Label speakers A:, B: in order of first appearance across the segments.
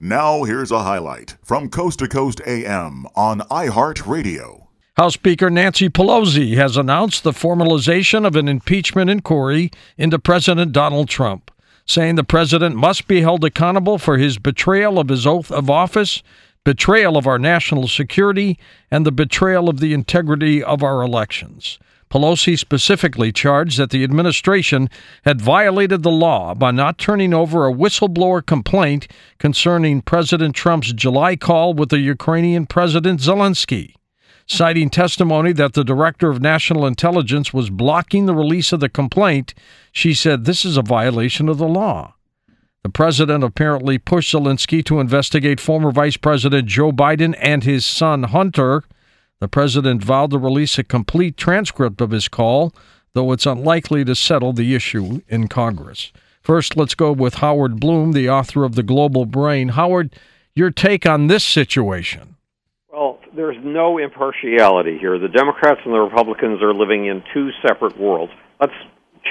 A: Now, here's a highlight from Coast to Coast AM on iHeartRadio.
B: House Speaker Nancy Pelosi has announced the formalization of an impeachment inquiry into President Donald Trump, saying the president must be held accountable for his betrayal of his oath of office, betrayal of our national security, and the betrayal of the integrity of our elections. Pelosi specifically charged that the administration had violated the law by not turning over a whistleblower complaint concerning President Trump's July call with the Ukrainian President Zelensky citing testimony that the director of national intelligence was blocking the release of the complaint. She said this is a violation of the law. The president apparently pushed Zelensky to investigate former Vice President Joe Biden and his son Hunter. The president vowed to release a complete transcript of his call, though it's unlikely to settle the issue in Congress. First, let's go with Howard Bloom, the author of The Global Brain. Howard, your take on this situation Well,
C: there's no impartiality here. The Democrats and the Republicans are living in two separate worlds. Let's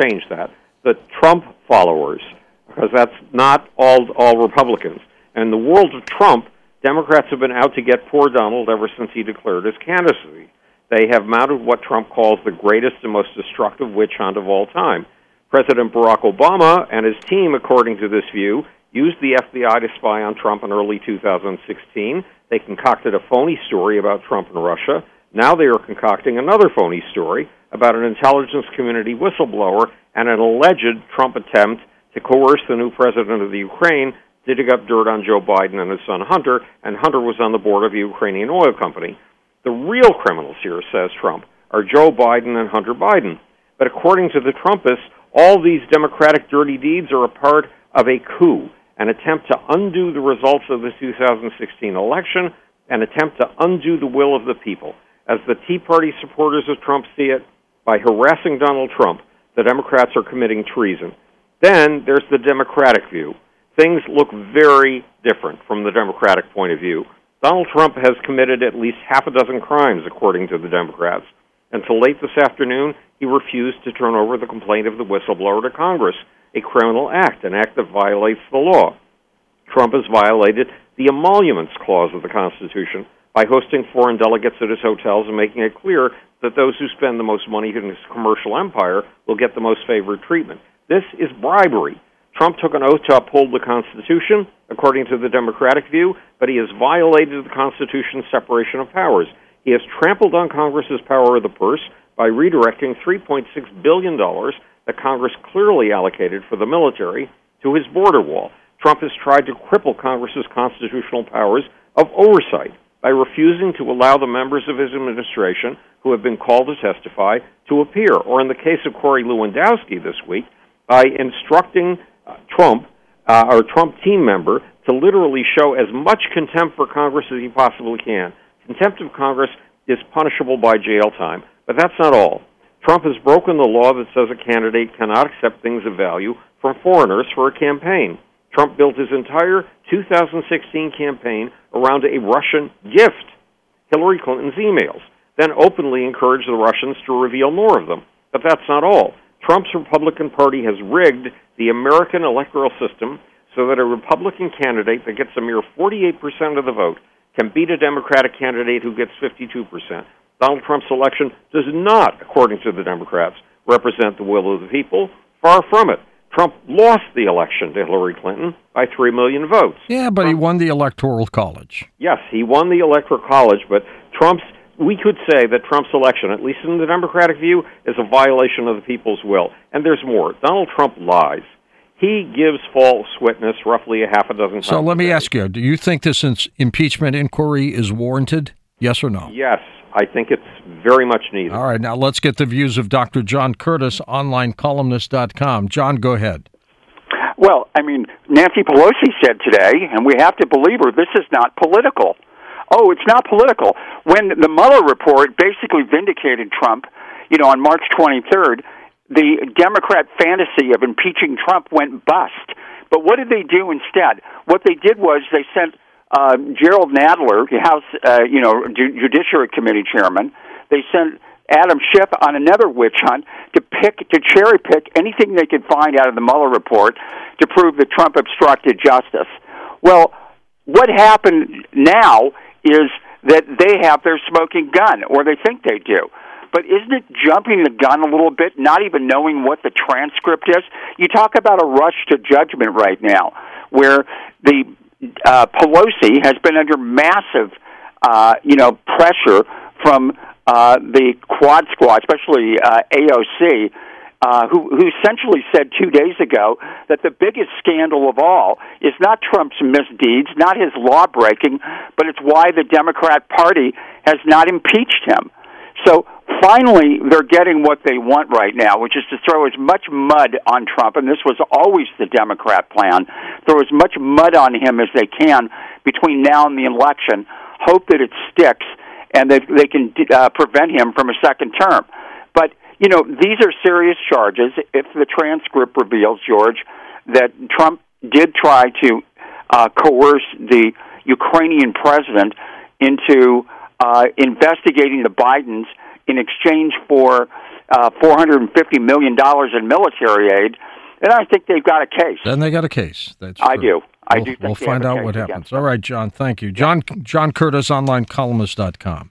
C: change that. The Trump followers, because that's not all all Republicans. And the world of Trump, Democrats have been out to get poor Donald ever since he declared his candidacy. They have mounted what Trump calls the greatest and most destructive witch hunt of all time. President Barack Obama and his team, according to this view, used the FBI to spy on Trump in early 2016 they concocted a phony story about Trump and Russia. Now they are concocting another phony story about an intelligence community whistleblower and an alleged Trump attempt to coerce the new president of the Ukraine to dig up dirt on Joe Biden and his son Hunter, and Hunter was on the board of a Ukrainian oil company. The real criminals here, says Trump, are Joe Biden and Hunter Biden. But according to the Trumpists, all these Democratic dirty deeds are a part of a coup an attempt to undo the results of the 2016 election, an attempt to undo the will of the people. As the Tea Party supporters of Trump see it, by harassing Donald Trump, the Democrats are committing treason. Then there's the Democratic view. Things look very different from the Democratic point of view. Donald Trump has committed at least half a dozen crimes, according to the Democrats. Until late this afternoon, he refused to turn over the complaint of the whistleblower to Congress a criminal act, an act that violates the law. Trump has violated the emoluments clause of the Constitution by hosting foreign delegates at his hotels and making it clear that those who spend the most money in his commercial empire will get the most favored treatment. This is bribery. Trump took an oath to uphold the Constitution, according to the Democratic view, but he has violated the Constitution's separation of powers. He has trampled on Congress's power of the purse by redirecting $3.6 billion that Congress clearly allocated for the military to his border wall. Trump has tried to cripple Congress's constitutional powers of oversight by refusing to allow the members of his administration who have been called to testify to appear, or in the case of Corey Lewandowski this week, by instructing Trump uh, or Trump team member to literally show as much contempt for Congress as he possibly can. Contempt of Congress is punishable by jail time, but that's not all. Trump has broken the law that says a candidate cannot accept things of value from foreigners for a campaign. Trump built his entire 2016 campaign around a Russian gift, Hillary Clinton's emails, then openly encouraged the Russians to reveal more of them. But that's not all. Trump's Republican Party has rigged the American electoral system so that a Republican candidate that gets a mere 48% of the vote can beat a Democratic candidate who gets 52%. Donald Trump's election does not, according to the Democrats, represent the will of the people. Far from it. Trump lost the election to Hillary Clinton by 3 million votes.
B: Yeah, but Trump, he won the Electoral College.
C: Yes, he won the Electoral College, but Trump's we could say that Trump's election, at least in the Democratic view, is a violation of the people's will. And there's more. Donald Trump lies. He gives false witness roughly a half a dozen times.
B: So let me ask you, do you think this impeachment inquiry is warranted? Yes or no?
C: Yes. I think it's very much needed.
B: All right, now let's get the views of Dr. John Curtis, onlinecolumnist.com. John, go ahead.
D: Well, I mean, Nancy Pelosi said today, and we have to believe her, this is not political. Oh, it's not political. When the Mueller report basically vindicated Trump, you know, on March 23rd, the Democrat fantasy of impeaching Trump went bust. But what did they do instead? What they did was they sent uh, Jerrold Nadler, House, uh, you know, Judiciary Committee chairman, they sent Adam Schiff on another witch hunt to pick, to cherry pick anything they could find out of the Mueller report to prove that Trump obstructed justice. Well, what happened now is that they have their smoking gun, or they think they do. But isn't it jumping the gun a little bit, not even knowing what the transcript is? You talk about a rush to judgment right now, where the uh, Pelosi has been under massive, uh, you know, pressure from uh, the Quad Squad, especially uh, AOC, uh, who, who essentially said two days ago that the biggest scandal of all is not Trump's misdeeds, not his law breaking, but it's why the Democrat Party has not impeached him. So finally, they're getting what they want right now, which is to throw as much mud on Trump, and this was always the Democrat plan throw as much mud on him as they can between now and the election, hope that it sticks, and that they can uh, prevent him from a second term. But you know, these are serious charges. If the transcript reveals, George, that Trump did try to uh, coerce the Ukrainian president into uh, investigating the Bidens in exchange for uh, $450 million in military aid, then I think they've got a case.
B: Then they got a case. That's
D: I do. I
B: we'll,
D: do.
B: we'll find out what happens. All right, John. Thank you, John. John Curtis, onlinecolumnist.com.